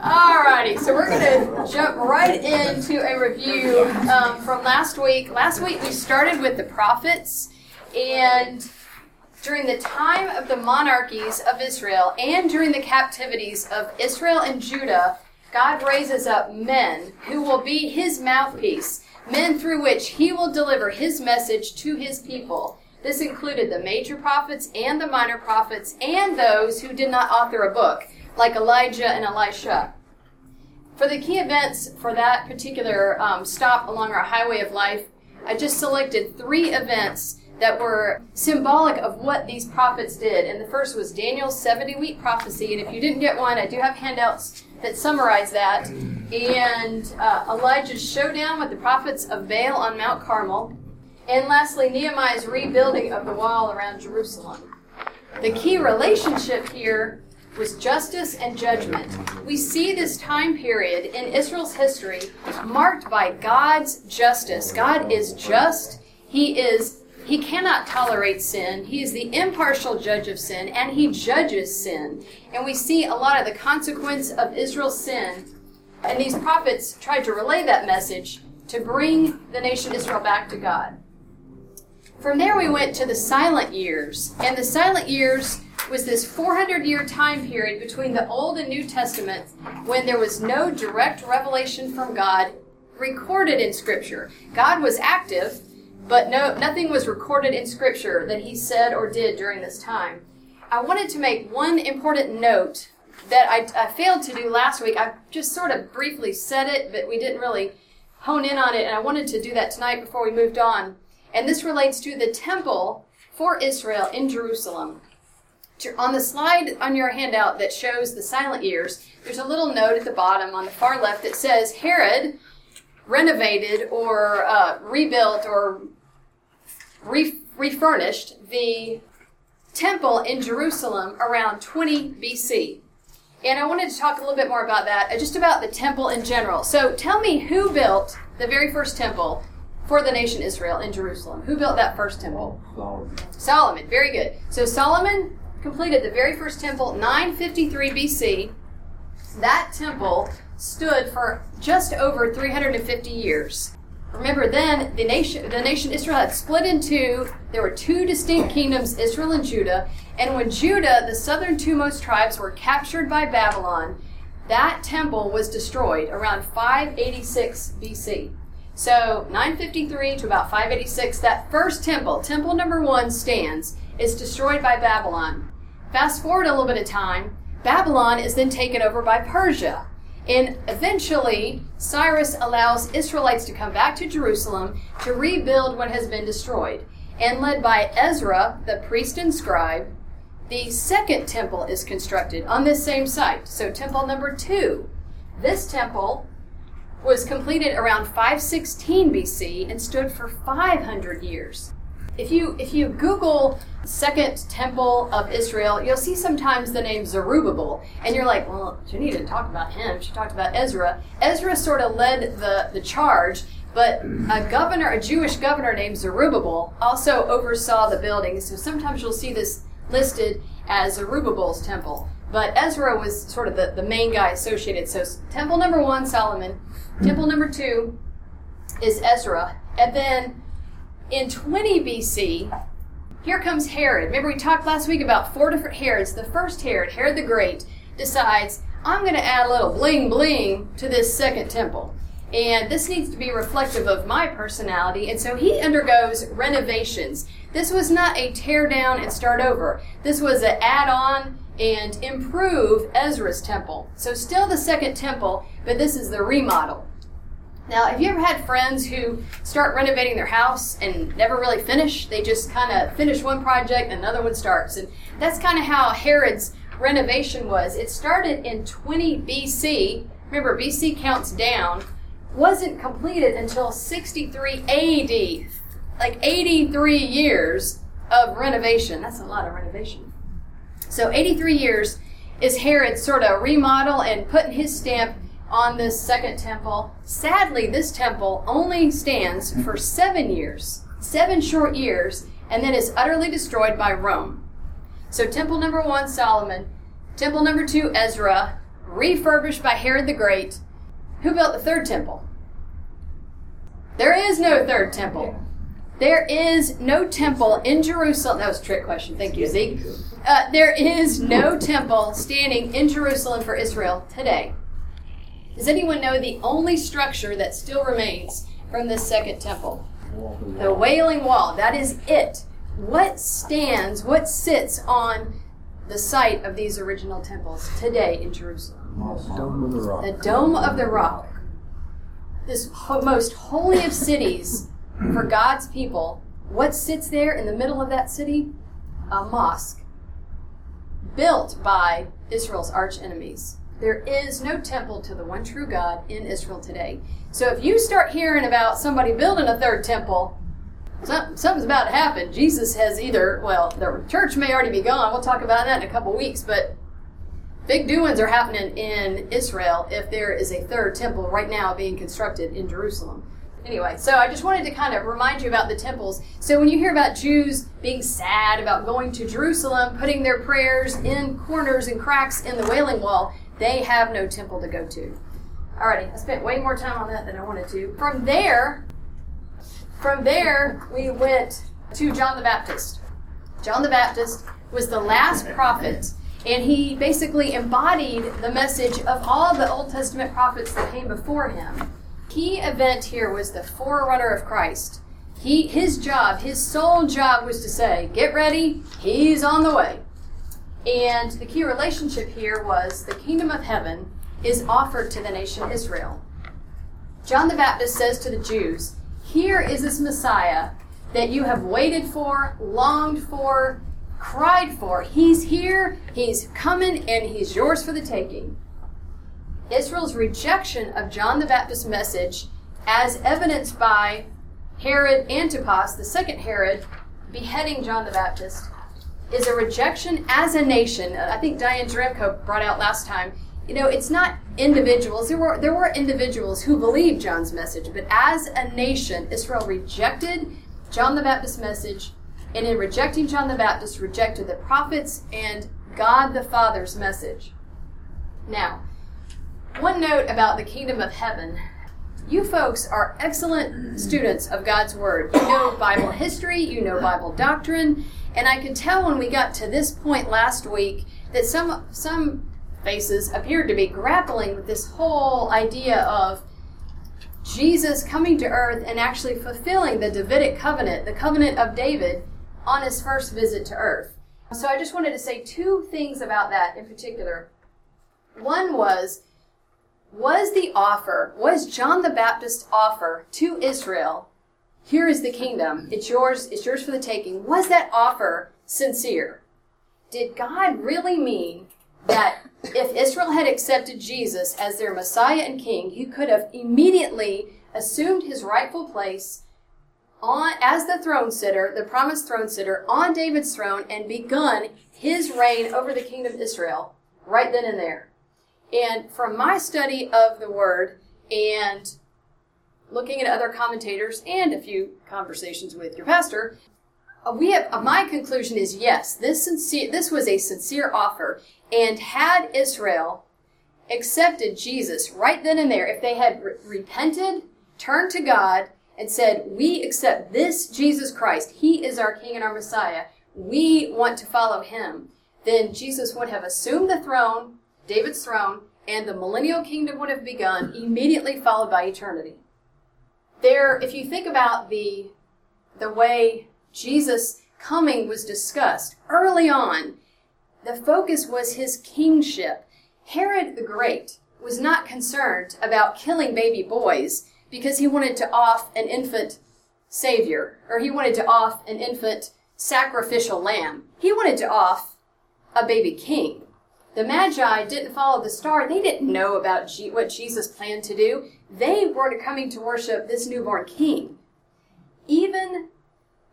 Alrighty, so we're going to jump right into a review um, from last week. Last week we started with the prophets, and during the time of the monarchies of Israel and during the captivities of Israel and Judah, God raises up men who will be his mouthpiece, men through which he will deliver his message to his people. This included the major prophets and the minor prophets and those who did not author a book like Elijah and Elisha. For the key events for that particular um, stop along our highway of life, I just selected three events that were symbolic of what these prophets did. And the first was Daniel's 70 week prophecy. And if you didn't get one, I do have handouts that summarize that. And uh, Elijah's showdown with the prophets of Baal on Mount Carmel. And lastly, Nehemiah's rebuilding of the wall around Jerusalem. The key relationship here was justice and judgment. We see this time period in Israel's history marked by God's justice. God is just. He is he cannot tolerate sin. He is the impartial judge of sin and he judges sin. And we see a lot of the consequence of Israel's sin. And these prophets tried to relay that message to bring the nation Israel back to God. From there, we went to the silent years. And the silent years was this 400 year time period between the Old and New Testament when there was no direct revelation from God recorded in Scripture. God was active, but no, nothing was recorded in Scripture that he said or did during this time. I wanted to make one important note that I, I failed to do last week. I just sort of briefly said it, but we didn't really hone in on it, and I wanted to do that tonight before we moved on. And this relates to the temple for Israel in Jerusalem. On the slide on your handout that shows the silent years, there's a little note at the bottom on the far left that says Herod renovated or uh, rebuilt or re- refurnished the temple in Jerusalem around 20 BC. And I wanted to talk a little bit more about that, uh, just about the temple in general. So tell me who built the very first temple for the nation Israel in Jerusalem? Who built that first temple? Solomon. Solomon. Very good. So Solomon completed the very first temple 953 BC. That temple stood for just over 350 years. Remember then the nation the nation Israel had split in two. There were two distinct kingdoms, Israel and Judah, and when Judah, the southern two most tribes were captured by Babylon, that temple was destroyed around 586 BC. So 953 to about 586, that first temple, temple number 1 stands is destroyed by Babylon. Fast forward a little bit of time, Babylon is then taken over by Persia. And eventually, Cyrus allows Israelites to come back to Jerusalem to rebuild what has been destroyed. And led by Ezra, the priest and scribe, the second temple is constructed on this same site. So, temple number two. This temple was completed around 516 BC and stood for 500 years if you if you Google Second Temple of Israel, you'll see sometimes the name Zerubbabel, and you're like, well, she didn't talk about him. She talked about Ezra. Ezra sort of led the the charge, but a governor, a Jewish governor named Zerubbabel, also oversaw the building. So sometimes you'll see this listed as Zerubbabel's temple. But Ezra was sort of the, the main guy associated. So temple number one, Solomon. Temple number two is Ezra. And then in 20 BC, here comes Herod. Remember, we talked last week about four different Herods. The first Herod, Herod the Great, decides, I'm going to add a little bling bling to this second temple. And this needs to be reflective of my personality. And so he undergoes renovations. This was not a tear down and start over. This was an add on and improve Ezra's temple. So still the second temple, but this is the remodel. Now, have you ever had friends who start renovating their house and never really finish? They just kind of finish one project another one starts. And that's kind of how Herod's renovation was. It started in 20 BC. Remember, BC counts down. Wasn't completed until 63 AD. Like 83 years of renovation. That's a lot of renovation. So 83 years is Herod sort of remodel and putting his stamp on this second temple. Sadly, this temple only stands for seven years, seven short years, and then is utterly destroyed by Rome. So, temple number one, Solomon. Temple number two, Ezra. refurbished by Herod the Great. Who built the third temple? There is no third temple. There is no temple in Jerusalem. That was a trick question. Thank you, Zeke. Uh, there is no temple standing in Jerusalem for Israel today. Does anyone know the only structure that still remains from this second temple? The Wailing Wall. That is it. What stands, what sits on the site of these original temples today in Jerusalem? The Dome of the Rock. The Dome of the Rock. This ho- most holy of cities for God's people. What sits there in the middle of that city? A mosque built by Israel's arch enemies. There is no temple to the one true God in Israel today. So if you start hearing about somebody building a third temple, some, something's about to happen. Jesus has either, well, the church may already be gone. We'll talk about that in a couple weeks, but big doings are happening in Israel if there is a third temple right now being constructed in Jerusalem. Anyway, so I just wanted to kind of remind you about the temples. So when you hear about Jews being sad about going to Jerusalem, putting their prayers in corners and cracks in the Wailing Wall, they have no temple to go to. Alrighty, I spent way more time on that than I wanted to. From there, from there, we went to John the Baptist. John the Baptist was the last prophet, and he basically embodied the message of all the Old Testament prophets that came before him. Key event here was the forerunner of Christ. He, his job, his sole job was to say, Get ready, he's on the way. And the key relationship here was the kingdom of heaven is offered to the nation Israel. John the Baptist says to the Jews, Here is this Messiah that you have waited for, longed for, cried for. He's here, he's coming, and he's yours for the taking. Israel's rejection of John the Baptist's message, as evidenced by Herod Antipas, the second Herod, beheading John the Baptist, is a rejection as a nation. Uh, I think Diane Jaremko brought out last time. You know, it's not individuals. There were there were individuals who believed John's message, but as a nation, Israel rejected John the Baptist's message, and in rejecting John the Baptist, rejected the prophets and God the Father's message. Now, one note about the kingdom of heaven. You folks are excellent students of God's Word. You know Bible history, you know Bible doctrine, and I could tell when we got to this point last week that some some faces appeared to be grappling with this whole idea of Jesus coming to earth and actually fulfilling the Davidic covenant, the covenant of David, on his first visit to earth. So I just wanted to say two things about that in particular. One was was the offer, was John the Baptist's offer to Israel, here is the kingdom, it's yours, it's yours for the taking, was that offer sincere? Did God really mean that if Israel had accepted Jesus as their Messiah and King, he could have immediately assumed his rightful place on as the throne sitter, the promised throne sitter, on David's throne, and begun his reign over the kingdom of Israel right then and there. And from my study of the word and looking at other commentators and a few conversations with your pastor, uh, we have uh, my conclusion is yes, this sincere this was a sincere offer. And had Israel accepted Jesus right then and there, if they had re- repented, turned to God, and said, "We accept this Jesus Christ. He is our King and our Messiah. We want to follow Him," then Jesus would have assumed the throne David's throne, and the millennial kingdom would have begun, immediately followed by eternity. There, if you think about the, the way Jesus coming was discussed early on, the focus was his kingship. Herod the Great was not concerned about killing baby boys because he wanted to off an infant savior, or he wanted to off an infant sacrificial lamb. He wanted to off a baby king. The Magi didn't follow the star. They didn't know about G- what Jesus planned to do. They were coming to worship this newborn king. Even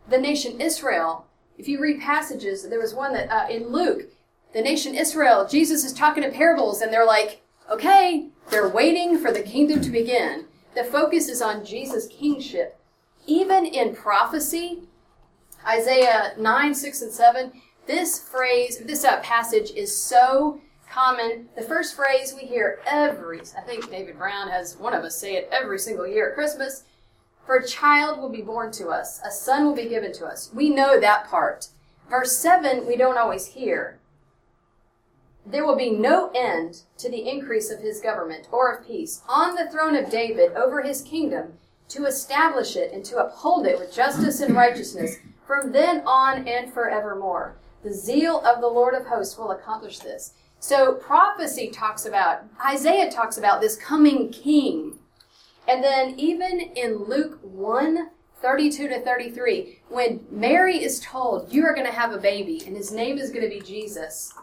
the nation Israel, if you read passages, there was one that uh, in Luke, the nation Israel, Jesus is talking in parables, and they're like, okay, they're waiting for the kingdom to begin. The focus is on Jesus' kingship. Even in prophecy, Isaiah 9, 6, and 7, this phrase, this uh, passage is so common. The first phrase we hear every, I think David Brown has one of us say it every single year at Christmas. For a child will be born to us, a son will be given to us. We know that part. Verse 7, we don't always hear. There will be no end to the increase of his government or of peace on the throne of David over his kingdom to establish it and to uphold it with justice and righteousness from then on and forevermore. The zeal of the Lord of hosts will accomplish this. So prophecy talks about, Isaiah talks about this coming king. And then even in Luke 1, 32 to 33, when Mary is told, You are going to have a baby, and his name is going to be Jesus,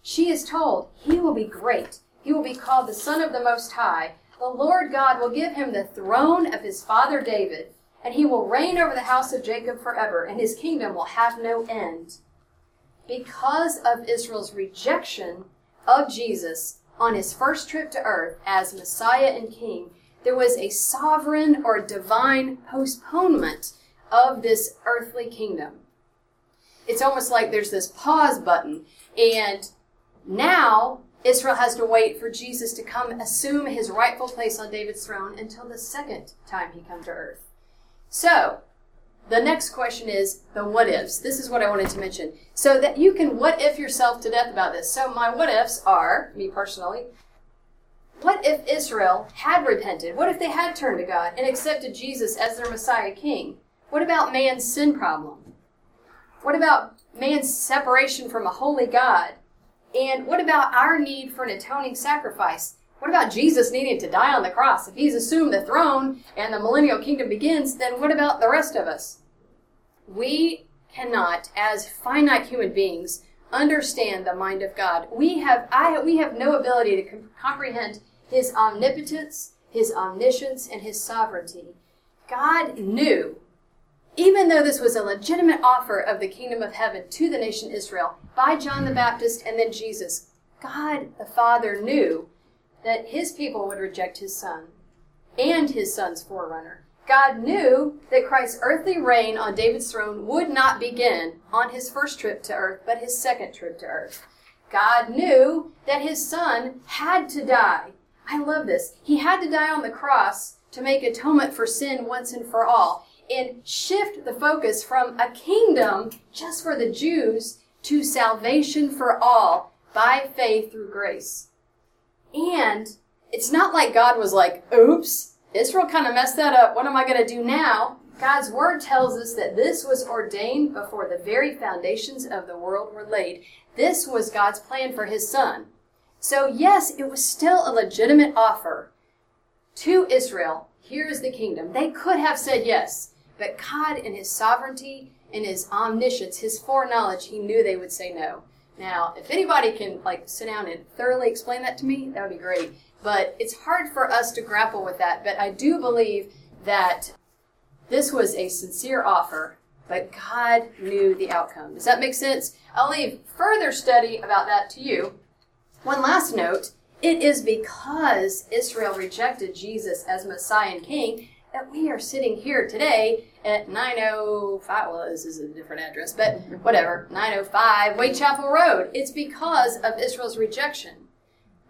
she is told, He will be great. He will be called the Son of the Most High. The Lord God will give him the throne of his father David, and he will reign over the house of Jacob forever, and his kingdom will have no end. Because of Israel's rejection of Jesus on his first trip to earth as Messiah and King, there was a sovereign or divine postponement of this earthly kingdom. It's almost like there's this pause button, and now Israel has to wait for Jesus to come assume his rightful place on David's throne until the second time he comes to earth. So, the next question is the what ifs. This is what I wanted to mention. So that you can what if yourself to death about this. So my what ifs are, me personally, what if Israel had repented? What if they had turned to God and accepted Jesus as their Messiah King? What about man's sin problem? What about man's separation from a holy God? And what about our need for an atoning sacrifice? What about Jesus needing to die on the cross? If he's assumed the throne and the millennial kingdom begins, then what about the rest of us? We cannot, as finite human beings, understand the mind of God. We have, I, we have no ability to com- comprehend His omnipotence, His omniscience, and His sovereignty. God knew, even though this was a legitimate offer of the kingdom of heaven to the nation Israel by John the Baptist and then Jesus, God the Father knew that His people would reject His Son and His Son's forerunner. God knew that Christ's earthly reign on David's throne would not begin on his first trip to earth, but his second trip to earth. God knew that his son had to die. I love this. He had to die on the cross to make atonement for sin once and for all and shift the focus from a kingdom just for the Jews to salvation for all by faith through grace. And it's not like God was like, oops, Israel kind of messed that up. What am I going to do now? God's word tells us that this was ordained before the very foundations of the world were laid. This was God's plan for his son. So, yes, it was still a legitimate offer to Israel. Here is the kingdom. They could have said yes, but God, in his sovereignty, in his omniscience, his foreknowledge, he knew they would say no. Now, if anybody can like sit down and thoroughly explain that to me, that would be great. But it's hard for us to grapple with that. But I do believe that this was a sincere offer, but God knew the outcome. Does that make sense? I'll leave further study about that to you. One last note it is because Israel rejected Jesus as Messiah and King that we are sitting here today at 905. Well, this is a different address, but whatever. 905 Wade Chapel Road. It's because of Israel's rejection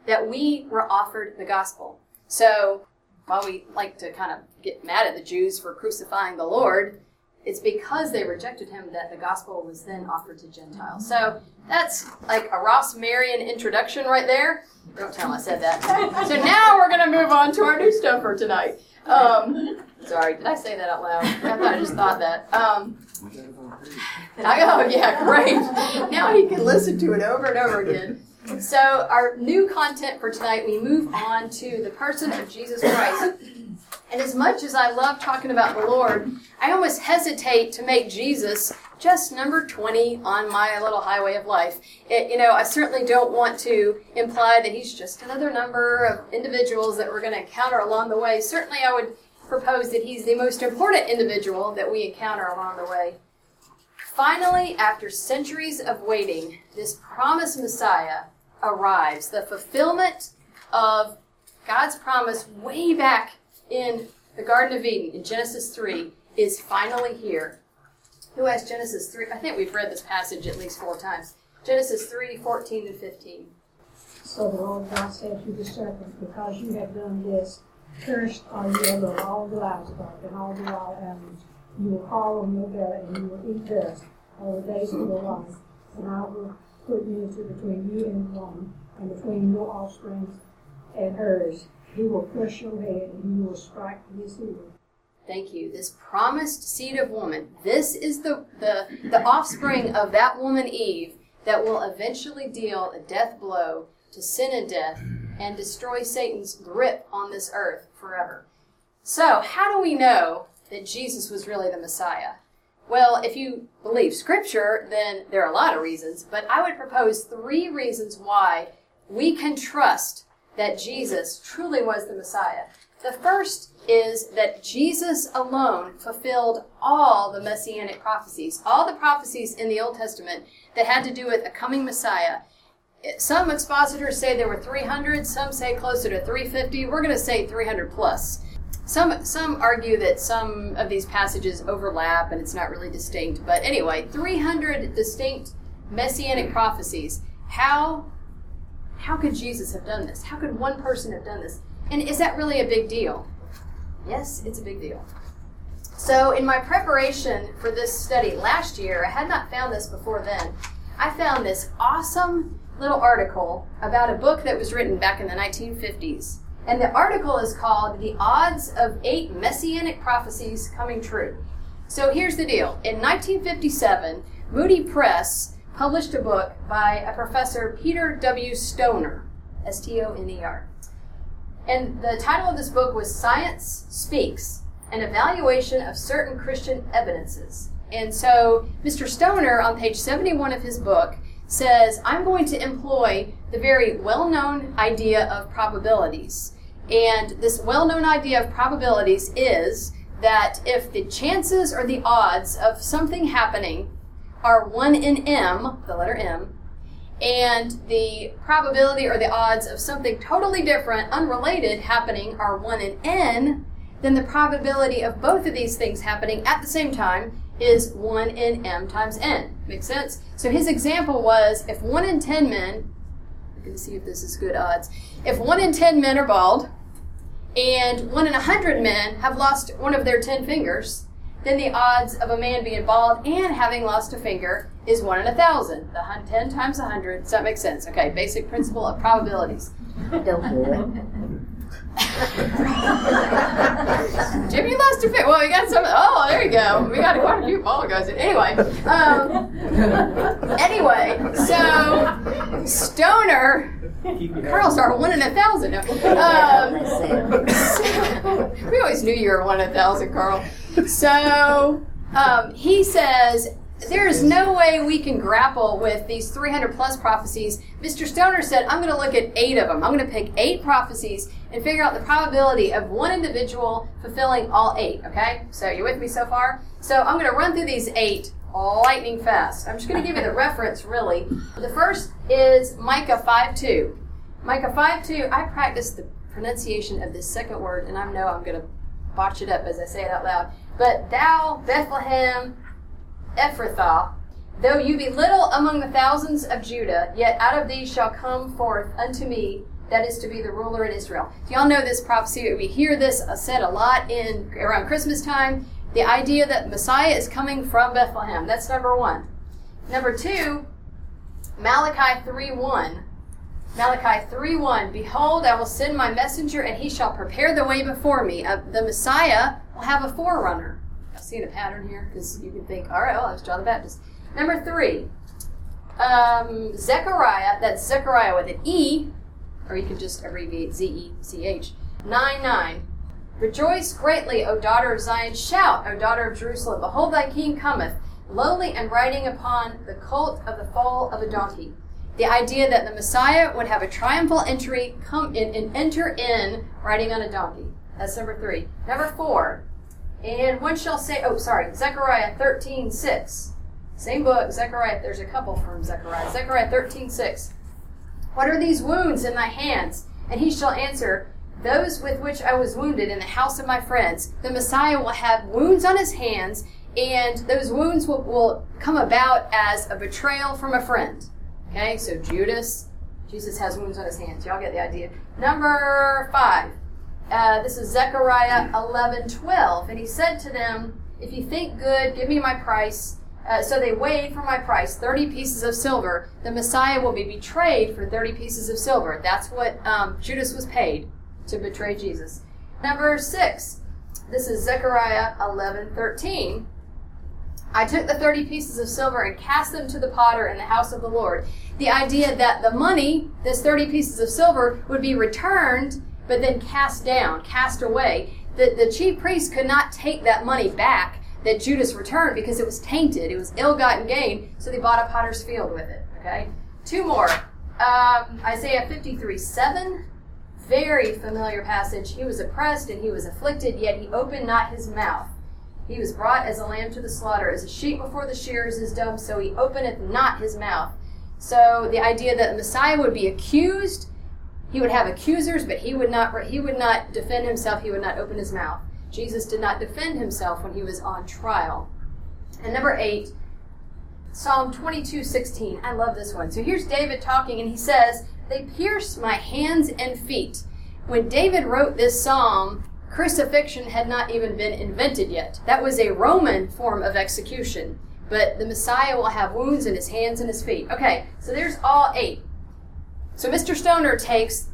that we were offered the gospel. So while we like to kind of get mad at the Jews for crucifying the Lord, it's because they rejected him that the gospel was then offered to Gentiles. So that's like a Ross Marion introduction right there. Don't tell him I said that. so now we're going to move on to our new stuff for tonight. Um, sorry, did I say that out loud? I thought I just thought that. Um, I go, oh, yeah, great. Now he can listen to it over and over again. So, our new content for tonight, we move on to the person of Jesus Christ. And as much as I love talking about the Lord, I almost hesitate to make Jesus just number 20 on my little highway of life. It, you know, I certainly don't want to imply that he's just another number of individuals that we're going to encounter along the way. Certainly, I would propose that he's the most important individual that we encounter along the way. Finally, after centuries of waiting, this promised Messiah arrives. The fulfillment of God's promise way back in the Garden of Eden in Genesis 3 is finally here. Who has Genesis 3? I think we've read this passage at least four times. Genesis 3 14 and 15. So the Lord God said to the serpent, Because you have done this, cursed are you above all the livestock and all the wild animals. You will crawl on your belly and you will eat dust all the days of your life. And I will put enmity between you and the woman, and between your offspring and hers. He will crush your head, and you will strike his heel. Thank you. This promised seed of woman. This is the, the, the offspring of that woman Eve that will eventually deal a death blow to sin and death and destroy Satan's grip on this earth forever. So, how do we know that Jesus was really the Messiah? Well, if you believe Scripture, then there are a lot of reasons, but I would propose three reasons why we can trust that Jesus truly was the Messiah. The first is that Jesus alone fulfilled all the messianic prophecies, all the prophecies in the Old Testament that had to do with a coming Messiah. Some expositors say there were 300, some say closer to 350. We're going to say 300 plus. Some some argue that some of these passages overlap and it's not really distinct. But anyway, 300 distinct messianic prophecies. How how could Jesus have done this? How could one person have done this? And is that really a big deal? Yes, it's a big deal. So, in my preparation for this study last year, I had not found this before then. I found this awesome little article about a book that was written back in the 1950s and the article is called The Odds of Eight Messianic Prophecies Coming True. So here's the deal. In 1957, Moody Press published a book by a professor, Peter W. Stoner, S T O N E R. And the title of this book was Science Speaks An Evaluation of Certain Christian Evidences. And so Mr. Stoner, on page 71 of his book, says, I'm going to employ the very well known idea of probabilities. And this well known idea of probabilities is that if the chances or the odds of something happening are 1 in m, the letter m, and the probability or the odds of something totally different, unrelated, happening are 1 in n, then the probability of both of these things happening at the same time is 1 in m times n. Makes sense? So his example was if 1 in 10 men, we can see if this is good odds, if 1 in 10 men are bald, and 1 in 100 men have lost one of their 10 fingers, then the odds of a man being bald and having lost a finger is 1 in a 1,000. The 10 times a 100. Does that make sense? Okay, basic principle of probabilities. Don't Jimmy lost a finger. Well, we got some. Oh, there you go. We got quite a few ball guys. Anyway, um, anyway, so Stoner Carl's our one in a thousand. Um, so, we always knew you were one in a thousand, Carl. So um, he says there's no way we can grapple with these 300 plus prophecies. Mr. Stoner said, I'm going to look at eight of them. I'm going to pick eight prophecies and figure out the probability of one individual fulfilling all eight. Okay? So you with me so far? So I'm going to run through these eight lightning fast. I'm just going to give you the reference, really. The first is Micah 5 2. Micah 5 2, I practiced the pronunciation of this second word, and I know I'm going to botch it up as I say it out loud. But thou, Bethlehem, Ephrathah, though you be little among the thousands of Judah, yet out of thee shall come forth unto me that is to be the ruler in Israel. Do y'all know this prophecy? We hear this said a lot in around Christmas time. The idea that Messiah is coming from Bethlehem. That's number one. Number two, Malachi 3 1. Malachi 3 1. Behold, I will send my messenger, and he shall prepare the way before me. Uh, the Messiah have a forerunner. Seen a pattern here because you can think, all right, well, that's John the Baptist. Number three, um, Zechariah, that's Zechariah with an E, or you can just abbreviate Z E C H, 9 9. Rejoice greatly, O daughter of Zion. Shout, O daughter of Jerusalem. Behold, thy king cometh, lowly and riding upon the colt of the foal of a donkey. The idea that the Messiah would have a triumphal entry, come in and enter in riding on a donkey. That's number three. Number four, and one shall say, oh, sorry, Zechariah 13 6. Same book, Zechariah, there's a couple from Zechariah. Zechariah 13 6. What are these wounds in thy hands? And he shall answer, those with which I was wounded in the house of my friends. The Messiah will have wounds on his hands, and those wounds will, will come about as a betrayal from a friend. Okay, so Judas, Jesus has wounds on his hands. Y'all get the idea. Number five. Uh, this is Zechariah 11 12. And he said to them, If you think good, give me my price. Uh, so they weighed for my price 30 pieces of silver. The Messiah will be betrayed for 30 pieces of silver. That's what um, Judas was paid to betray Jesus. Number six. This is Zechariah 11 13. I took the 30 pieces of silver and cast them to the potter in the house of the Lord. The idea that the money, this 30 pieces of silver, would be returned, but then cast down, cast away. The, the chief priests could not take that money back that Judas returned because it was tainted. It was ill gotten gain, so they bought a potter's field with it. Okay? Two more. Um, Isaiah 53 7. Very familiar passage. He was oppressed and he was afflicted, yet he opened not his mouth. He was brought as a lamb to the slaughter, as a sheep before the shearers is dumb, so he openeth not his mouth. So the idea that the Messiah would be accused, he would have accusers, but he would not he would not defend himself, he would not open his mouth. Jesus did not defend himself when he was on trial. And number eight, Psalm 22, 16. I love this one. So here's David talking, and he says, They pierced my hands and feet. When David wrote this psalm, crucifixion had not even been invented yet. That was a Roman form of execution. But the Messiah will have wounds in his hands and his feet. Okay, so there's all eight. So Mr. Stoner takes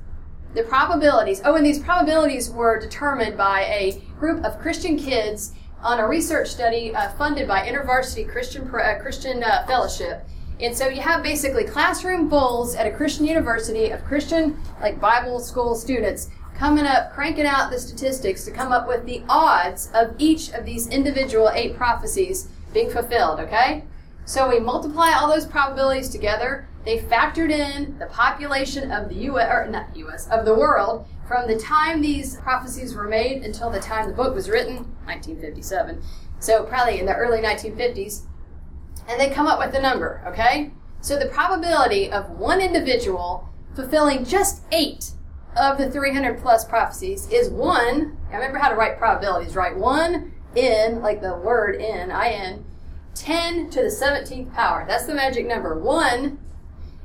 the probabilities. Oh, and these probabilities were determined by a group of Christian kids on a research study uh, funded by InterVarsity Christian uh, Christian uh, Fellowship. And so you have basically classroom bulls at a Christian university of Christian like Bible school students coming up, cranking out the statistics to come up with the odds of each of these individual eight prophecies being fulfilled, okay? So we multiply all those probabilities together. They factored in the population of the US, or not US, of the world from the time these prophecies were made until the time the book was written, 1957. So probably in the early 1950s. And they come up with a number, okay? So the probability of one individual fulfilling just eight of the 300 plus prophecies is one. I remember how to write probabilities, right? One in, like the word in, I N, 10 to the 17th power. That's the magic number. One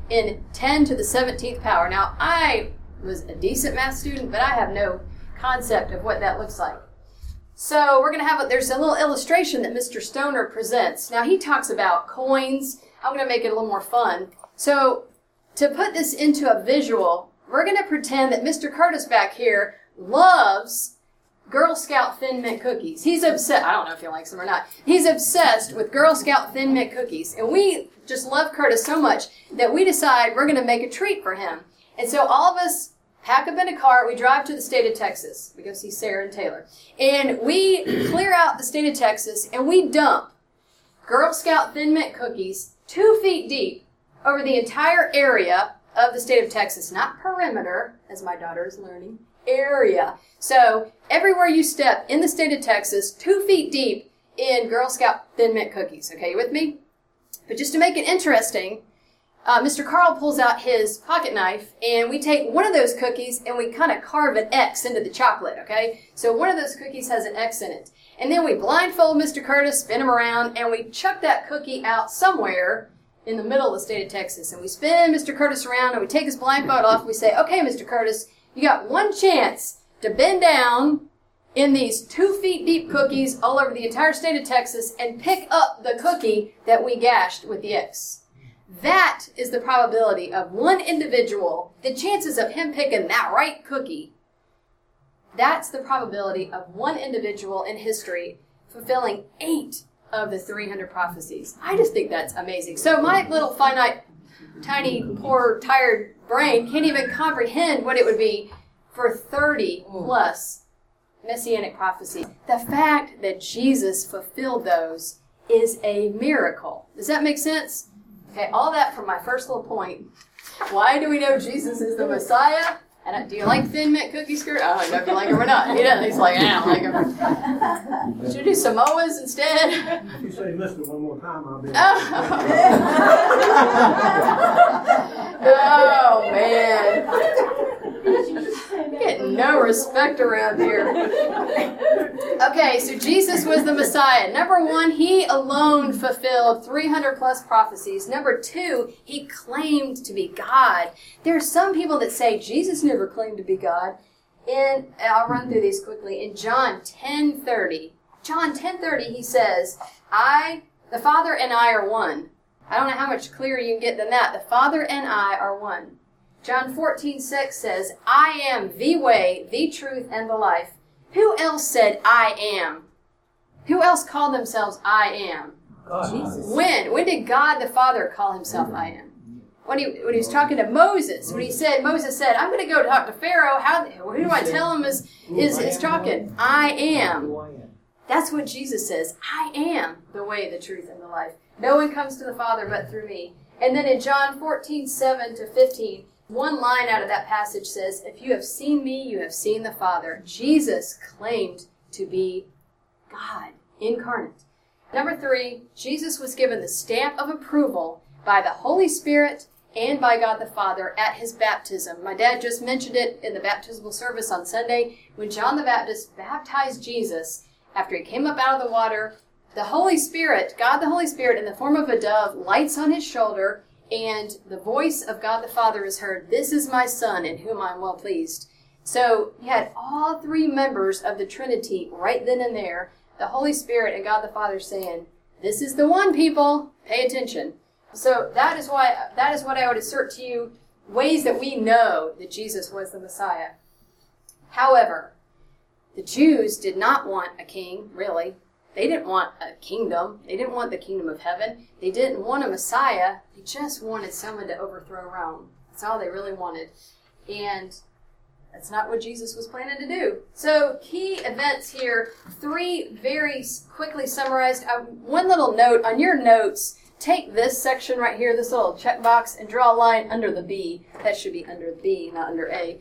in 10 to the 17th power. Now, I was a decent math student, but I have no concept of what that looks like. So we're going to have a, there's a little illustration that Mr. Stoner presents. Now he talks about coins. I'm going to make it a little more fun. So to put this into a visual, we're going to pretend that Mr. Curtis back here loves Girl Scout Thin Mint cookies. He's obsessed. I don't know if he likes them or not. He's obsessed with Girl Scout Thin Mint cookies. And we just love Curtis so much that we decide we're going to make a treat for him. And so all of us pack up in a car. We drive to the state of Texas. We go see Sarah and Taylor. And we clear out the state of Texas and we dump Girl Scout Thin Mint cookies two feet deep over the entire area of the state of Texas, not perimeter, as my daughter is learning, area. So everywhere you step in the state of Texas, two feet deep in Girl Scout Thin Mint cookies. Okay, you with me? But just to make it interesting, uh, Mr. Carl pulls out his pocket knife and we take one of those cookies and we kind of carve an X into the chocolate, okay? So one of those cookies has an X in it. And then we blindfold Mr. Curtis, spin him around, and we chuck that cookie out somewhere in the middle of the state of Texas. And we spin Mr. Curtis around and we take his blindfold off. and We say, okay, Mr. Curtis, you got one chance to bend down in these two feet deep cookies all over the entire state of Texas and pick up the cookie that we gashed with the X. That is the probability of one individual, the chances of him picking that right cookie. That's the probability of one individual in history fulfilling eight of the 300 prophecies. I just think that's amazing. So my little finite, tiny, poor, tired brain can't even comprehend what it would be for 30 plus messianic prophecies. The fact that Jesus fulfilled those is a miracle. Does that make sense? Okay, all that from my first little point. Why do we know Jesus is the Messiah? And uh, do you like thin mint cookie skirt? Oh, I don't know if you like them or not. He doesn't. He's like, I don't like them. Should you do Samoas instead? If you say listen one more time, I'll be. Oh, oh man. Getting no respect around here. Okay, so Jesus was the Messiah. Number one, he alone fulfilled 300 plus prophecies. Number two, he claimed to be God. There are some people that say Jesus never claimed to be God. And I'll run through these quickly. In John 10:30, John 10:30, he says, "I, the Father and I are one." I don't know how much clearer you can get than that. The Father and I are one. John 14, 6 says, I am the way, the truth, and the life. Who else said, I am? Who else called themselves, I am? Jesus. When? When did God the Father call himself, I am? When he, when he was talking to Moses, when he said, Moses said, I'm going to go talk to Pharaoh. How, who do I tell him is, is, is talking? I am. That's what Jesus says. I am the way, the truth, and the life. No one comes to the Father but through me. And then in John 14, 7 to 15, one line out of that passage says, If you have seen me, you have seen the Father. Jesus claimed to be God incarnate. Number three, Jesus was given the stamp of approval by the Holy Spirit and by God the Father at his baptism. My dad just mentioned it in the baptismal service on Sunday when John the Baptist baptized Jesus after he came up out of the water the Holy Spirit, God the Holy Spirit, in the form of a dove, lights on his shoulder, and the voice of God the Father is heard This is my Son, in whom I am well pleased. So you had all three members of the Trinity right then and there the Holy Spirit and God the Father saying, This is the one, people, pay attention. So that is why that is what I would assert to you ways that we know that Jesus was the Messiah. However, the Jews did not want a king, really. They didn't want a kingdom. They didn't want the kingdom of heaven. They didn't want a Messiah. They just wanted someone to overthrow Rome. That's all they really wanted. And that's not what Jesus was planning to do. So, key events here, three very quickly summarized. Uh, one little note on your notes take this section right here, this little checkbox, and draw a line under the B. That should be under B, not under A.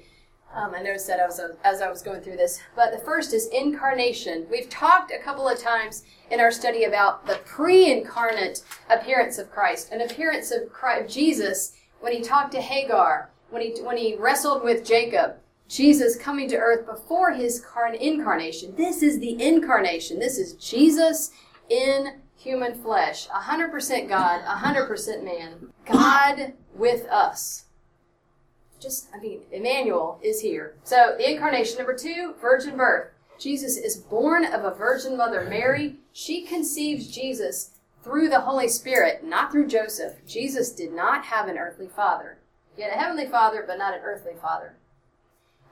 Um, I noticed that as, as I was going through this. But the first is incarnation. We've talked a couple of times in our study about the pre incarnate appearance of Christ, an appearance of Christ, Jesus when he talked to Hagar, when he, when he wrestled with Jacob. Jesus coming to earth before his incarnation. This is the incarnation. This is Jesus in human flesh. 100% God, 100% man. God with us just, I mean, Emmanuel is here. So the incarnation. Number two, virgin birth. Jesus is born of a virgin mother, Mary. She conceives Jesus through the Holy Spirit, not through Joseph. Jesus did not have an earthly father. He had a heavenly father, but not an earthly father.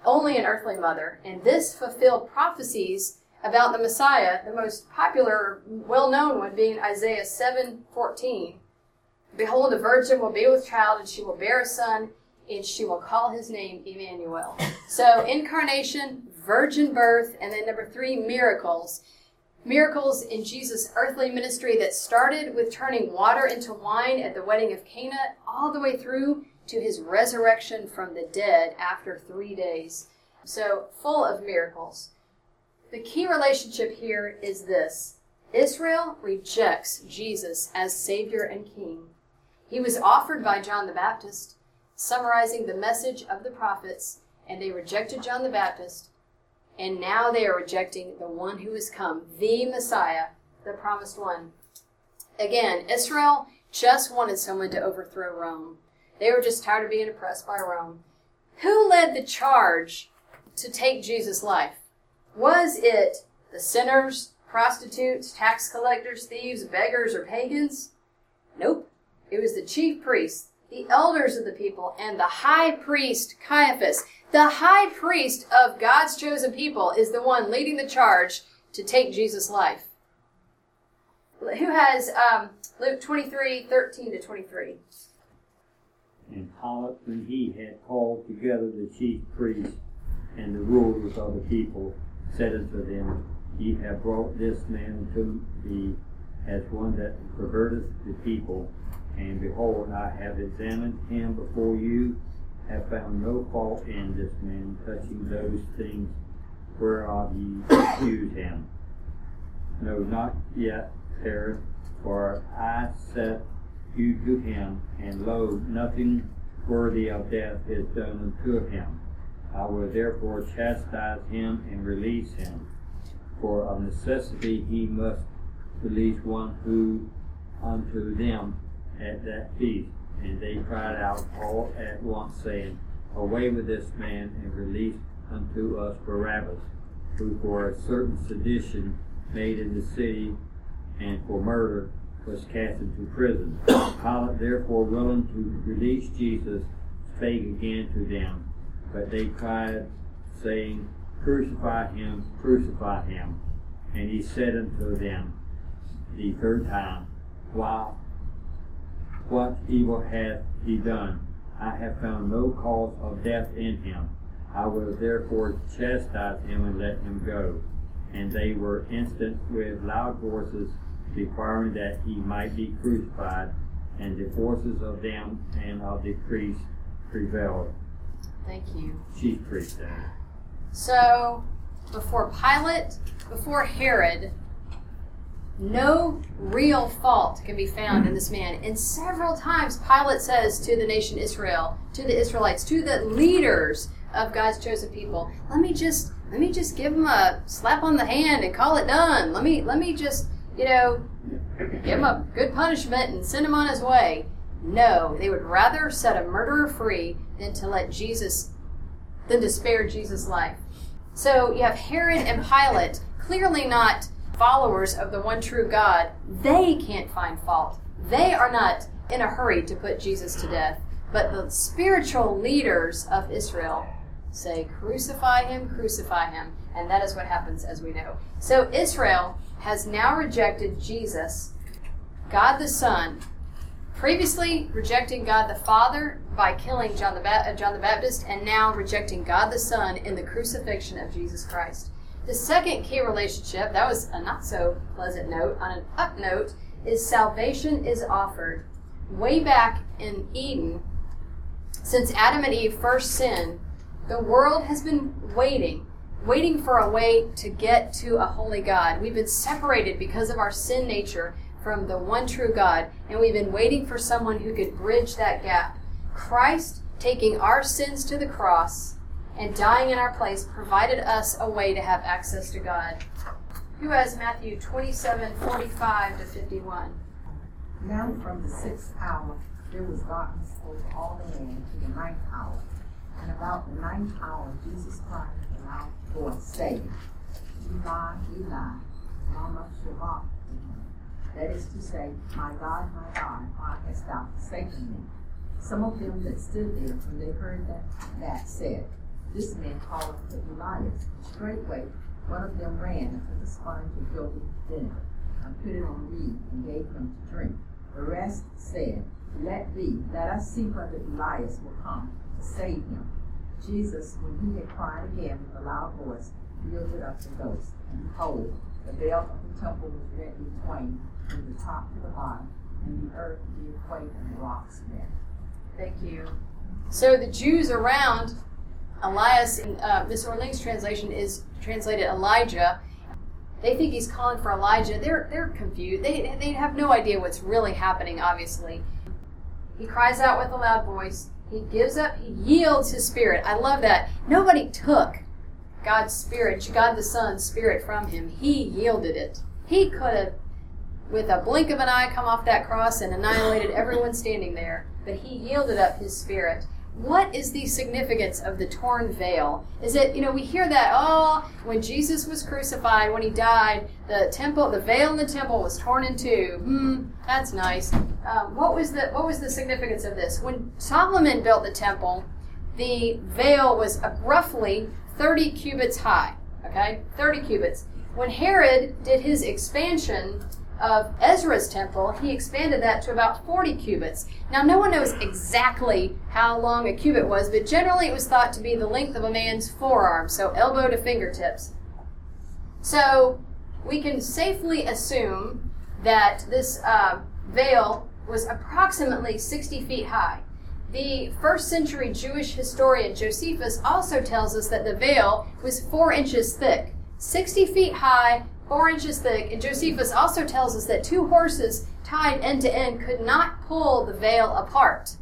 Only an earthly mother. And this fulfilled prophecies about the Messiah, the most popular, well-known one being Isaiah 7:14. Behold, a virgin will be with child, and she will bear a son, and she will call his name Emmanuel. So, incarnation, virgin birth, and then number three, miracles. Miracles in Jesus' earthly ministry that started with turning water into wine at the wedding of Cana, all the way through to his resurrection from the dead after three days. So, full of miracles. The key relationship here is this Israel rejects Jesus as Savior and King. He was offered by John the Baptist summarizing the message of the prophets, and they rejected John the Baptist, and now they are rejecting the one who has come, the Messiah, the promised one. Again, Israel just wanted someone to overthrow Rome. They were just tired of being oppressed by Rome. Who led the charge to take Jesus' life? Was it the sinners, prostitutes, tax collectors, thieves, beggars, or pagans? Nope. It was the chief priests, the elders of the people, and the high priest Caiaphas. The high priest of God's chosen people is the one leading the charge to take Jesus' life. Who has um, Luke 23 13 to 23? And Pilate, when he had called together the chief priests and the rulers of the people, said unto them, Ye have brought this man to me as one that perverteth the people and behold, I have examined him before you, have found no fault in this man touching those things whereof ye accuse him. No, not yet, Herod, for I set you to him, and lo, nothing worthy of death is done unto him. I will therefore chastise him and release him. For of necessity he must release one who unto them at that feast. And they cried out all at once, saying, Away with this man, and release unto us Barabbas, who for a certain sedition made in the city and for murder was cast into prison. Pilate, therefore, willing to release Jesus, spake again to them. But they cried, saying, Crucify him, crucify him. And he said unto them the third time, Why, what evil hath he done? I have found no cause of death in him. I will therefore chastise him and let him go. And they were instant with loud voices, requiring that he might be crucified. And the forces of them and of the priests prevailed. Thank you. Chief priest. So, before Pilate, before Herod, no real fault can be found in this man. And several times Pilate says to the nation Israel, to the Israelites, to the leaders of God's chosen people, let me just let me just give him a slap on the hand and call it done. Let me let me just, you know, give him a good punishment and send him on his way. No, they would rather set a murderer free than to let Jesus than to spare Jesus' life. So you have Herod and Pilate, clearly not followers of the one true God. They can't find fault. They are not in a hurry to put Jesus to death. But the spiritual leaders of Israel say, Crucify him, crucify him. And that is what happens, as we know. So Israel has now rejected Jesus, God the Son, previously rejecting God the Father by killing John the, ba- John the Baptist, and now rejecting God the Son in the crucifixion of Jesus Christ. The second key relationship, that was a not so pleasant note, on an up note, is salvation is offered. Way back in Eden, since Adam and Eve first sinned, the world has been waiting, waiting for a way to get to a holy God. We've been separated because of our sin nature from the one true God, and we've been waiting for someone who could bridge that gap. Christ taking our sins to the cross and dying in our place provided us a way to have access to God. Who has Matthew 27 45 to 51? Now from the sixth hour there was darkness over all the land to the ninth hour. And about the ninth hour Jesus cried with a loud voice, saying, Eli, Eli, lama sabachthani. That is to say, My God, my God, why hast thou forsaken me? Some of them that stood there, when they heard that, that said, This man called for Elias. Straightway one of them ran and took a sponge of yogurt vinegar, and put it on reed, and gave him to drink. The rest said, Let be, let us see whether Elias will come to save him. Jesus, when he had cried again with a loud voice, yielded up the ghost. And behold, the veil of the temple was rent in twain from the top to the bottom, and the earth did quake and the rocks rent. Thank you. So the Jews around Elias, uh, Miss Orleans' translation is translated Elijah. They think he's calling for Elijah. They're they're confused. They they have no idea what's really happening. Obviously, he cries out with a loud voice. He gives up. He yields his spirit. I love that. Nobody took God's spirit, God the Son's spirit from him. He yielded it. He could have, with a blink of an eye, come off that cross and annihilated everyone standing there. But he yielded up his spirit. What is the significance of the torn veil? Is it, you know, we hear that, oh, when Jesus was crucified, when he died, the temple, the veil in the temple was torn in two. Hmm, that's nice. Um, what was the what was the significance of this? When Solomon built the temple, the veil was roughly 30 cubits high. Okay, 30 cubits. When Herod did his expansion of Ezra's temple, he expanded that to about 40 cubits. Now, no one knows exactly how long a cubit was, but generally it was thought to be the length of a man's forearm, so elbow to fingertips. So, we can safely assume that this uh, veil was approximately 60 feet high. The first century Jewish historian Josephus also tells us that the veil was four inches thick, 60 feet high, four inches thick, and Josephus also tells us that two horses tied end to end could not pull the veil apart.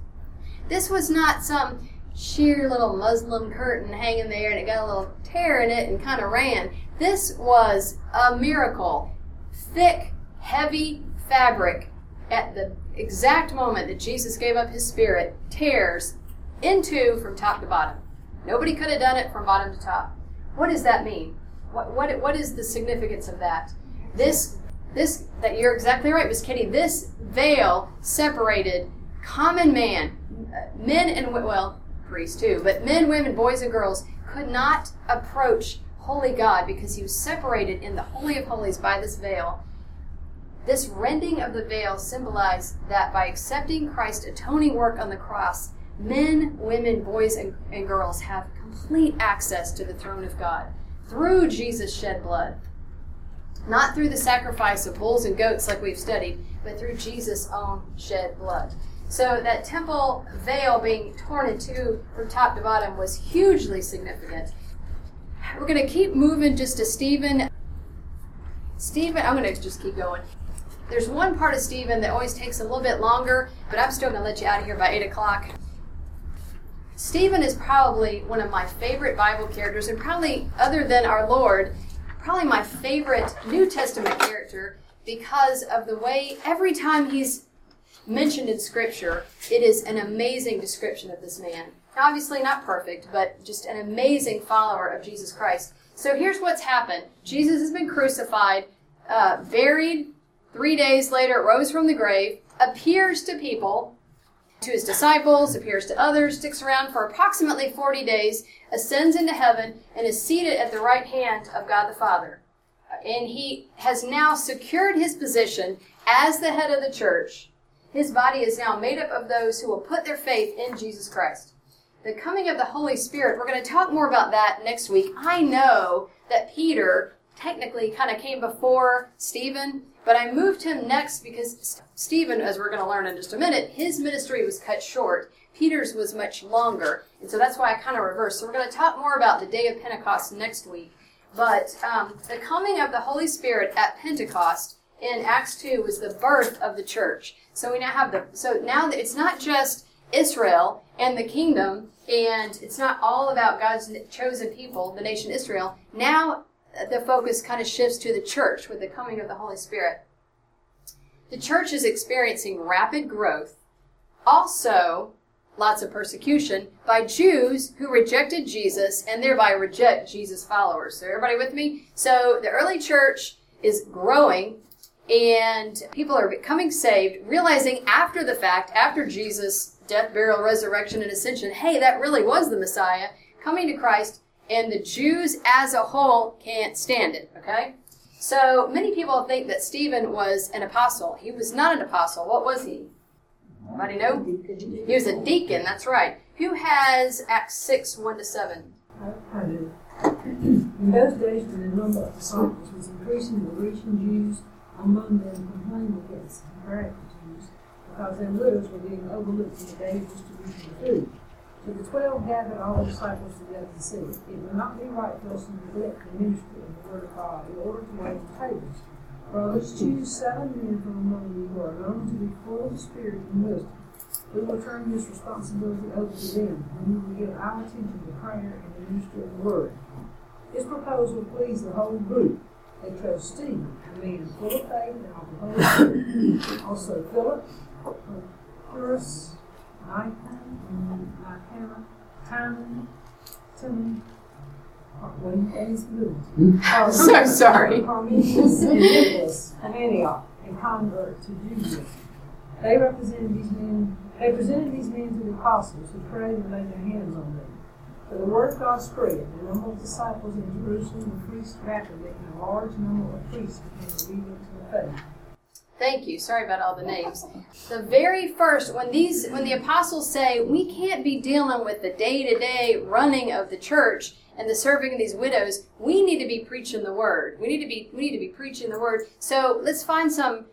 This was not some sheer little muslin curtain hanging there and it got a little tear in it and kind of ran. This was a miracle. Thick, heavy fabric at the exact moment that Jesus gave up his spirit tears into from top to bottom. Nobody could have done it from bottom to top. What does that mean? What, what, what is the significance of that? This, this, that you're exactly right, Miss Kitty. This veil separated common man, uh, men and well, priests too, but men, women, boys, and girls could not approach holy God because he was separated in the holy of holies by this veil. This rending of the veil symbolized that by accepting Christ's atoning work on the cross, men, women, boys, and, and girls have complete access to the throne of God through Jesus' shed blood. Not through the sacrifice of bulls and goats like we've studied, but through Jesus' own shed blood. So that temple veil being torn in two from top to bottom was hugely significant. We're going to keep moving just to Stephen. Stephen, I'm going to just keep going. There's one part of Stephen that always takes a little bit longer, but I'm still going to let you out of here by 8 o'clock. Stephen is probably one of my favorite Bible characters, and probably, other than our Lord, probably my favorite New Testament character because of the way every time he's mentioned in Scripture, it is an amazing description of this man. Now, Obviously, not perfect, but just an amazing follower of Jesus Christ. So here's what's happened Jesus has been crucified, uh, buried, three days later, rose from the grave, appears to people to his disciples, appears to others, sticks around for approximately 40 days, ascends into heaven, and is seated at the right hand of God the Father. And he has now secured his position as the head of the church. His body is now made up of those who will put their faith in Jesus Christ. The coming of the Holy Spirit, we're going to talk more about that next week. I know that Peter technically kind of came before Stephen, but I moved him next because Stephen, as we're going to learn in just a minute, his ministry was cut short. Peter's was much longer. And so that's why I kind of reversed. So we're going to talk more about the day of Pentecost next week. But um, the coming of the Holy Spirit at Pentecost in Acts 2 was the birth of the church. So we now have the, so now it's not just Israel and the kingdom, and it's not all about God's chosen people, the nation Israel. Now the focus kind of shifts to the church with the coming of the Holy Spirit. The church is experiencing rapid growth, also lots of persecution by Jews who rejected Jesus and thereby reject Jesus' followers. So, everybody with me? So, the early church is growing and people are becoming saved, realizing after the fact, after Jesus' death, burial, resurrection, and ascension, hey, that really was the Messiah, coming to Christ and the Jews as a whole can't stand it, okay? So many people think that Stephen was an apostle. He was not an apostle. What was he? Anybody know? He was a deacon, that's right. Who has Acts 6, 1 to 7? In those days, when the number of disciples was increasing, the Grecian Jews among them complained against the practical Jews because their widows were being overlooked in the daily distribution of food. So the twelve gathered all the disciples together and said, It will not be right for us to neglect the ministry of the word of God in order to wait on tables. Brothers, choose seven men from among you who are known to be full of the spirit and wisdom. We will turn this responsibility over to them, and we will give our attention to prayer and the ministry of the word. This proposal pleased the whole group. They chose Stephen, a man full of faith and of the Holy Spirit. Also Philip, Purus, Wayne Hayes Blue. I'm so sorry. Parmenius and Nicholas convert to Judaism. They represented these men. They presented these men to the apostles, who prayed and laid their hands on them. For the word of God spread, and the number of disciples in Jerusalem increased rapidly, and a large number of priests began believing to the faith. Thank you. Sorry about all the names. The very first, when these, when the apostles say we can't be dealing with the day-to-day running of the church and the serving of these widows, we need to be preaching the word. We need to be, we need to be preaching the word. So let's find some,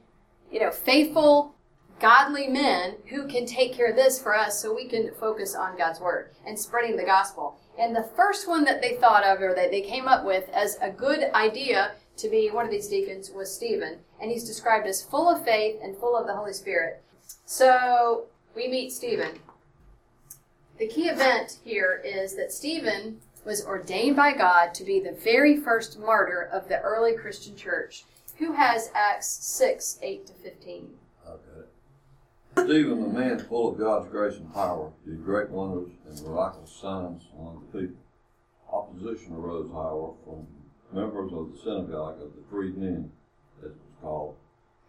you know, faithful, godly men who can take care of this for us, so we can focus on God's word and spreading the gospel. And the first one that they thought of, or that they came up with as a good idea to be one of these deacons was Stephen, and he's described as full of faith and full of the Holy Spirit. So we meet Stephen. the key event here is that Stephen was ordained by God to be the very first martyr of the early Christian church. Who has Acts 6 8 to 15? Okay. Stephen, a man full of God's grace and power, did great wonders and miraculous signs among the people. Opposition arose, however, from members of the synagogue of the freedmen, as it was called,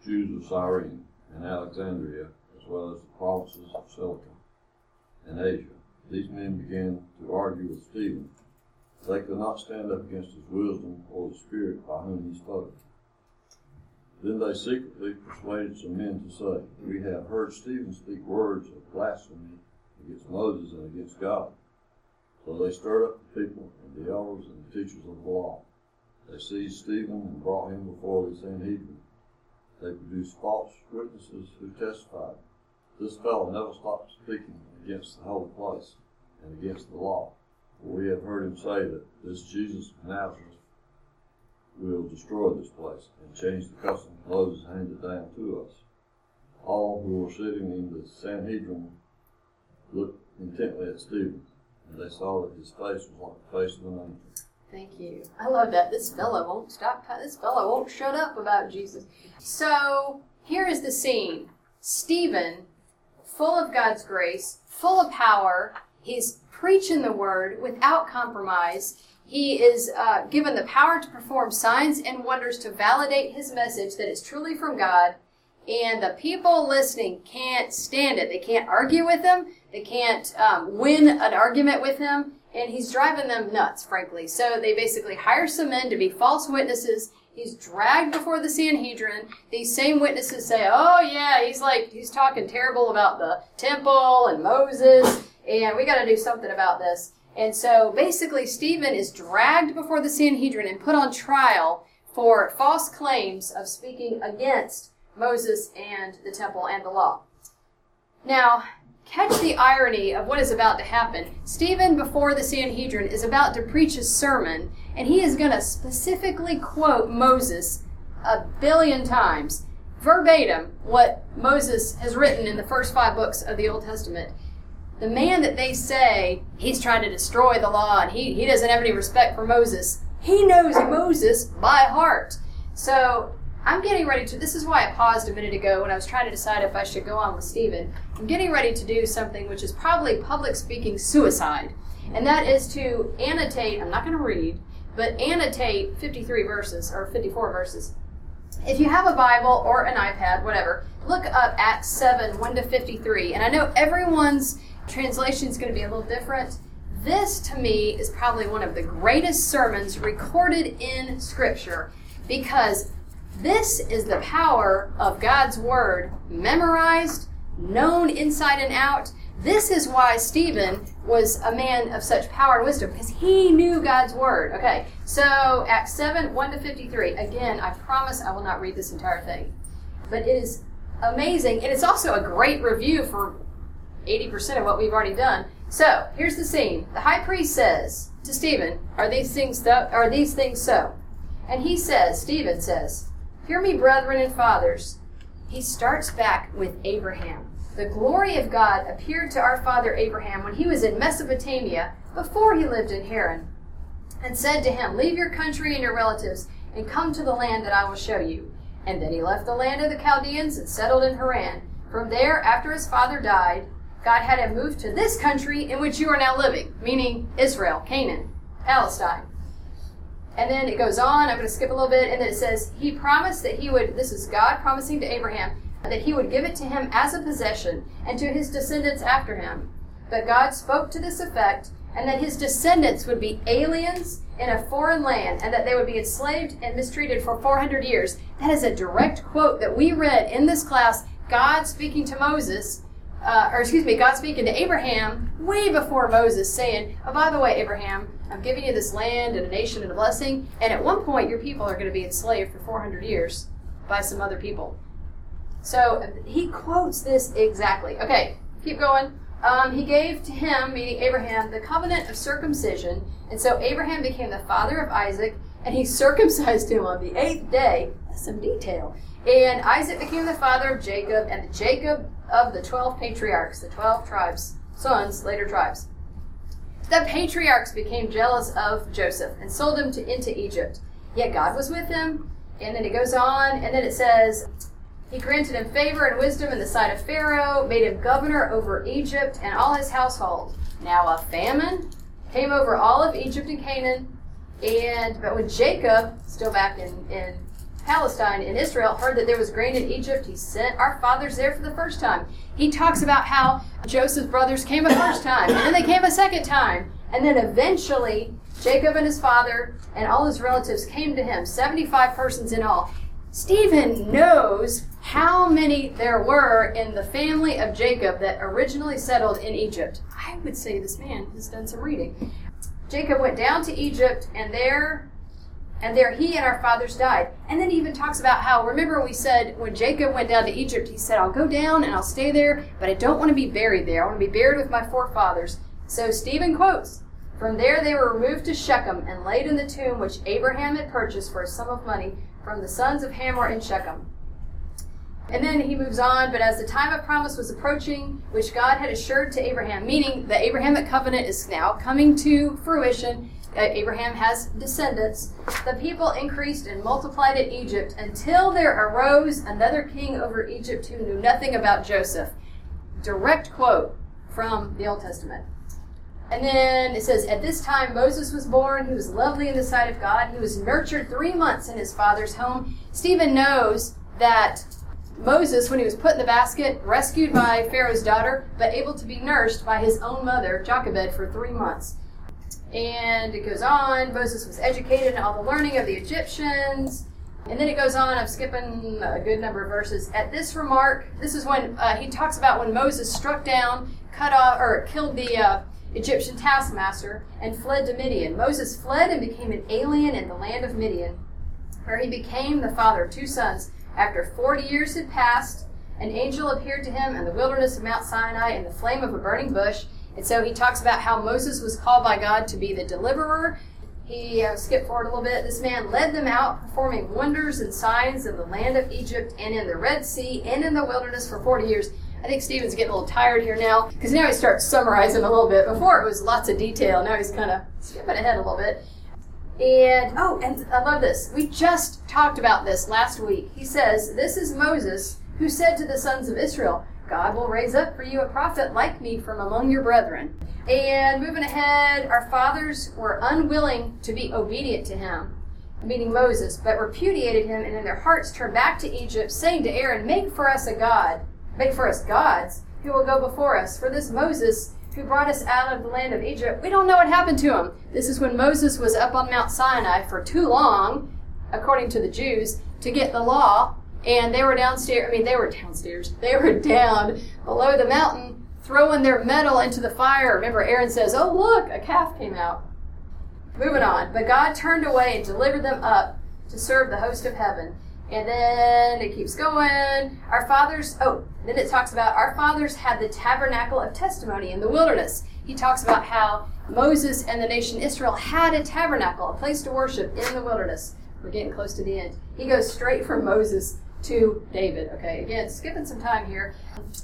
Jews of Cyrene and Alexandria, as well as the provinces of Cilicia and Asia. These men began to argue with Stephen. They could not stand up against his wisdom or the spirit by whom he spoke. Then they secretly persuaded some men to say, We have heard Stephen speak words of blasphemy against Moses and against God. So they stirred up the people and the elders and the teachers of the law. They seized Stephen and brought him before the Sanhedrin. They produced false witnesses who testified, This fellow never stopped speaking against the holy place and against the law. For we have heard him say that this Jesus of Nazareth will destroy this place and change the custom Moses handed down to us. All who were sitting in the Sanhedrin looked intently at Stephen, and they saw that his face was like the face of an angel. Thank you. I love that. This fellow won't stop. This fellow won't shut up about Jesus. So here is the scene Stephen, full of God's grace, full of power, he's preaching the word without compromise. He is uh, given the power to perform signs and wonders to validate his message that is truly from God. And the people listening can't stand it. They can't argue with him. They can't um, win an argument with him. And he's driving them nuts, frankly. So they basically hire some men to be false witnesses. He's dragged before the Sanhedrin. These same witnesses say, oh, yeah, he's like, he's talking terrible about the temple and Moses. And we got to do something about this. And so basically, Stephen is dragged before the Sanhedrin and put on trial for false claims of speaking against Moses and the temple and the law. Now, catch the irony of what is about to happen. Stephen, before the Sanhedrin, is about to preach a sermon, and he is going to specifically quote Moses a billion times, verbatim, what Moses has written in the first five books of the Old Testament the man that they say he's trying to destroy the law and he, he doesn't have any respect for Moses, he knows Moses by heart. So I'm getting ready to, this is why I paused a minute ago when I was trying to decide if I should go on with Stephen. I'm getting ready to do something which is probably public speaking suicide. And that is to annotate, I'm not going to read, but annotate 53 verses or 54 verses. If you have a Bible or an iPad, whatever, look up Acts 7, 1 to 53. And I know everyone's translation is going to be a little different. This, to me, is probably one of the greatest sermons recorded in Scripture because this is the power of God's Word memorized, known inside and out. This is why Stephen was a man of such power and wisdom because he knew God's Word. Okay, so Acts 7 1 to 53. Again, I promise I will not read this entire thing, but it is amazing and it's also a great review for 80% of what we've already done. So, here's the scene. The high priest says to Stephen, Are these things th- are these things so? And he says, Stephen says, Hear me, brethren and fathers. He starts back with Abraham. The glory of God appeared to our father Abraham when he was in Mesopotamia before he lived in Haran, and said to him, Leave your country and your relatives and come to the land that I will show you. And then he left the land of the Chaldeans and settled in Haran. From there, after his father died, God had him move to this country in which you are now living, meaning Israel, Canaan, Palestine. And then it goes on, I'm going to skip a little bit, and then it says, He promised that He would, this is God promising to Abraham, that He would give it to him as a possession and to his descendants after him. But God spoke to this effect, and that his descendants would be aliens in a foreign land, and that they would be enslaved and mistreated for 400 years. That is a direct quote that we read in this class, God speaking to Moses uh, or excuse me, God speaking to Abraham way before Moses, saying, Oh, by the way, Abraham, I'm giving you this land and a nation and a blessing, and at one point your people are going to be enslaved for 400 years by some other people. So he quotes this exactly. Okay, keep going. Um, he gave to him, meaning Abraham, the covenant of circumcision, and so Abraham became the father of Isaac, and he circumcised him on the eighth day. That's some detail. And Isaac became the father of Jacob, and Jacob of the 12 patriarchs, the 12 tribes sons, later tribes. The patriarchs became jealous of Joseph and sold him to, into Egypt. Yet God was with him. And then it goes on, and then it says, He granted him favor and wisdom in the sight of Pharaoh, made him governor over Egypt and all his household. Now a famine came over all of Egypt and Canaan. And but when Jacob, still back in, in Palestine and Israel, heard that there was grain in Egypt, he sent our fathers there for the first time. He talks about how Joseph's brothers came a first time, and then they came a second time, and then eventually Jacob and his father and all his relatives came to him, 75 persons in all. Stephen knows how many there were in the family of Jacob that originally settled in Egypt. I would say this man has done some reading. Jacob went down to Egypt, and there and there he and our fathers died. And then he even talks about how, remember, we said when Jacob went down to Egypt, he said, I'll go down and I'll stay there, but I don't want to be buried there. I want to be buried with my forefathers. So Stephen quotes, From there they were removed to Shechem and laid in the tomb which Abraham had purchased for a sum of money from the sons of Hamor in Shechem. And then he moves on, but as the time of promise was approaching, which God had assured to Abraham, meaning the Abrahamic covenant is now coming to fruition, Abraham has descendants, the people increased and multiplied in Egypt until there arose another king over Egypt who knew nothing about Joseph. Direct quote from the Old Testament. And then it says, At this time Moses was born. He was lovely in the sight of God. He was nurtured three months in his father's home. Stephen knows that Moses, when he was put in the basket, rescued by Pharaoh's daughter, but able to be nursed by his own mother, Jochebed, for three months. And it goes on. Moses was educated in all the learning of the Egyptians. And then it goes on. I'm skipping a good number of verses. At this remark, this is when uh, he talks about when Moses struck down, cut off, or killed the uh, Egyptian taskmaster and fled to Midian. Moses fled and became an alien in the land of Midian, where he became the father of two sons. After 40 years had passed, an angel appeared to him in the wilderness of Mount Sinai in the flame of a burning bush. And so he talks about how Moses was called by God to be the deliverer. He uh, skipped forward a little bit. This man led them out, performing wonders and signs in the land of Egypt and in the Red Sea and in the wilderness for 40 years. I think Stephen's getting a little tired here now because now he starts summarizing a little bit. Before it was lots of detail. Now he's kind of skipping ahead a little bit. And oh, and I love this. We just talked about this last week. He says, This is Moses who said to the sons of Israel, God will raise up for you a prophet like me from among your brethren. And moving ahead, our fathers were unwilling to be obedient to him, meaning Moses, but repudiated him and in their hearts turned back to Egypt, saying to Aaron, Make for us a God, make for us gods who will go before us. For this Moses who brought us out of the land of Egypt, we don't know what happened to him. This is when Moses was up on Mount Sinai for too long, according to the Jews, to get the law and they were downstairs. I mean, they were downstairs. They were down below the mountain, throwing their metal into the fire. Remember, Aaron says, "Oh, look, a calf came out." Moving on, but God turned away and delivered them up to serve the host of heaven. And then it keeps going. Our fathers, oh, then it talks about our fathers had the tabernacle of testimony in the wilderness. He talks about how Moses and the nation Israel had a tabernacle, a place to worship in the wilderness. We're getting close to the end. He goes straight from Moses to David. Okay, again, skipping some time here.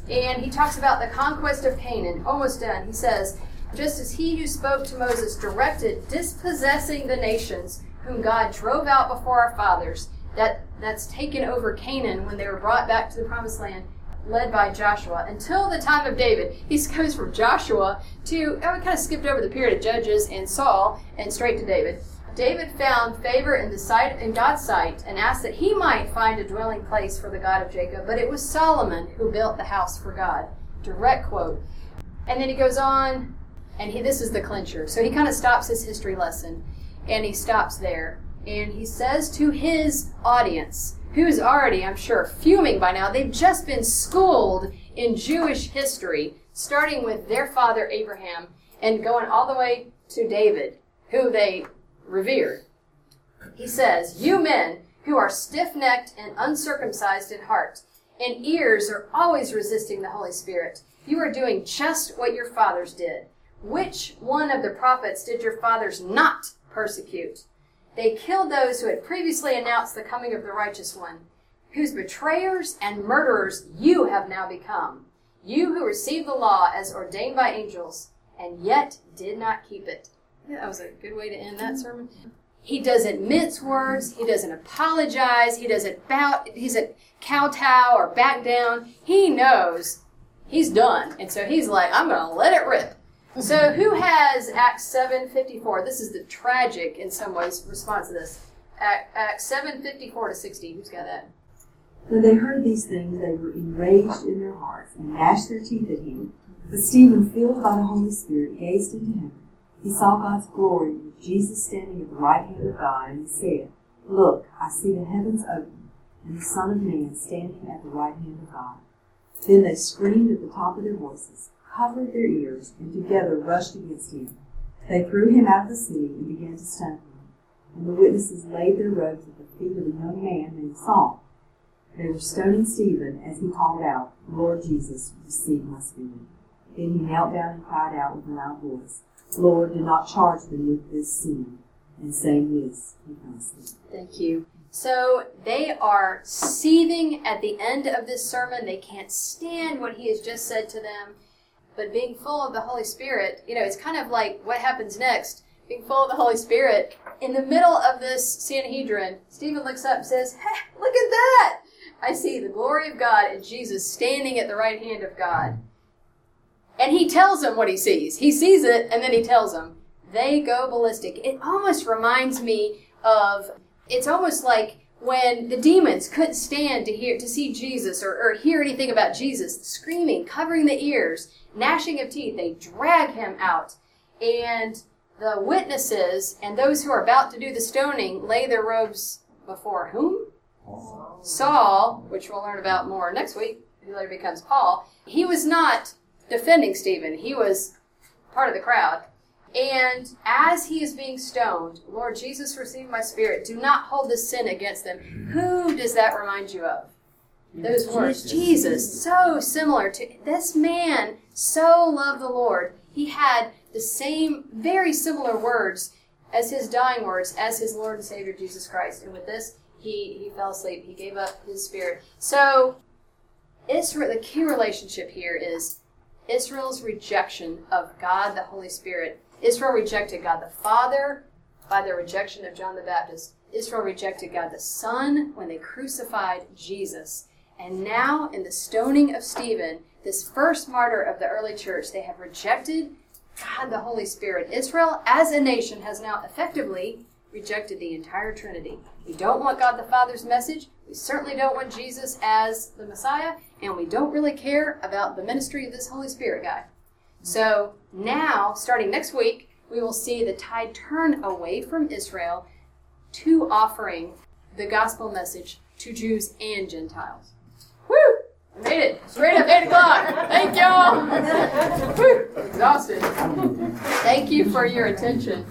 And he talks about the conquest of Canaan. Almost done. He says, just as he who spoke to Moses directed dispossessing the nations whom God drove out before our fathers, that, that's taken over Canaan when they were brought back to the promised land, led by Joshua, until the time of David. He goes from Joshua to, oh, we kind of skipped over the period of Judges and Saul and straight to David. David found favor in the sight in God's sight and asked that he might find a dwelling place for the God of Jacob, but it was Solomon who built the house for God. Direct quote. And then he goes on, and he, this is the clincher. So he kind of stops his history lesson, and he stops there. And he says to his audience, who's already, I'm sure, fuming by now, they've just been schooled in Jewish history, starting with their father Abraham and going all the way to David, who they revered. He says, You men who are stiff necked and uncircumcised in heart, and ears are always resisting the Holy Spirit, you are doing just what your fathers did. Which one of the prophets did your fathers not persecute? They killed those who had previously announced the coming of the righteous one, whose betrayers and murderers you have now become. You who received the law as ordained by angels, and yet did not keep it. That was a good way to end that mm. sermon. He doesn't mince words. He doesn't apologize. He doesn't bow. He doesn't kowtow or back down. He knows he's done, and so he's like, "I'm going to let it rip." So, who has Acts seven fifty four? This is the tragic, in some ways, response to this. Acts seven fifty four to sixty. Who's got that? When they heard these things, they were enraged in their hearts and gnashed their teeth at him. But Stephen, filled by the Holy Spirit, gazed into heaven. He saw God's glory with Jesus standing at the right hand of God, and he said, Look, I see the heavens open, and the Son of Man standing at the right hand of God. Then they screamed at the top of their voices, covered their ears, and together rushed against him. They threw him out of the city and began to stone him. And the witnesses laid their robes at the feet of a young man named Saul. They were stoning Stephen as he called out, Lord Jesus, receive my spirit. Then he knelt down and cried out with a loud voice, Lord, do not charge them with this sin. And saying this, he asleep. Thank you. So they are seething at the end of this sermon. They can't stand what he has just said to them. But being full of the Holy Spirit, you know, it's kind of like what happens next. Being full of the Holy Spirit, in the middle of this Sanhedrin, Stephen looks up and says, Hey, look at that! I see the glory of God and Jesus standing at the right hand of God. And he tells them what he sees. He sees it and then he tells them. They go ballistic. It almost reminds me of it's almost like when the demons couldn't stand to hear to see Jesus or, or hear anything about Jesus, screaming, covering the ears, gnashing of teeth, they drag him out. And the witnesses and those who are about to do the stoning lay their robes before whom? Saul, which we'll learn about more next week, who later becomes Paul, he was not defending Stephen. He was part of the crowd. And as he is being stoned, Lord Jesus, receive my spirit. Do not hold this sin against them. Who does that remind you of? Those words. Jesus. So similar to this man, so loved the Lord. He had the same, very similar words as his dying words as his Lord and Savior Jesus Christ. And with this, he, he fell asleep. He gave up his spirit. So, Israel, the key relationship here is Israel's rejection of God the Holy Spirit. Israel rejected God the Father by their rejection of John the Baptist. Israel rejected God the Son when they crucified Jesus. And now, in the stoning of Stephen, this first martyr of the early church, they have rejected God the Holy Spirit. Israel, as a nation, has now effectively rejected the entire Trinity. We don't want God the Father's message. We certainly don't want Jesus as the Messiah. And we don't really care about the ministry of this Holy Spirit guy. So now, starting next week, we will see the tide turn away from Israel to offering the gospel message to Jews and Gentiles. Woo! I made it. Straight up 8 o'clock. Thank y'all. Woo! Exhausted. Thank you for your attention.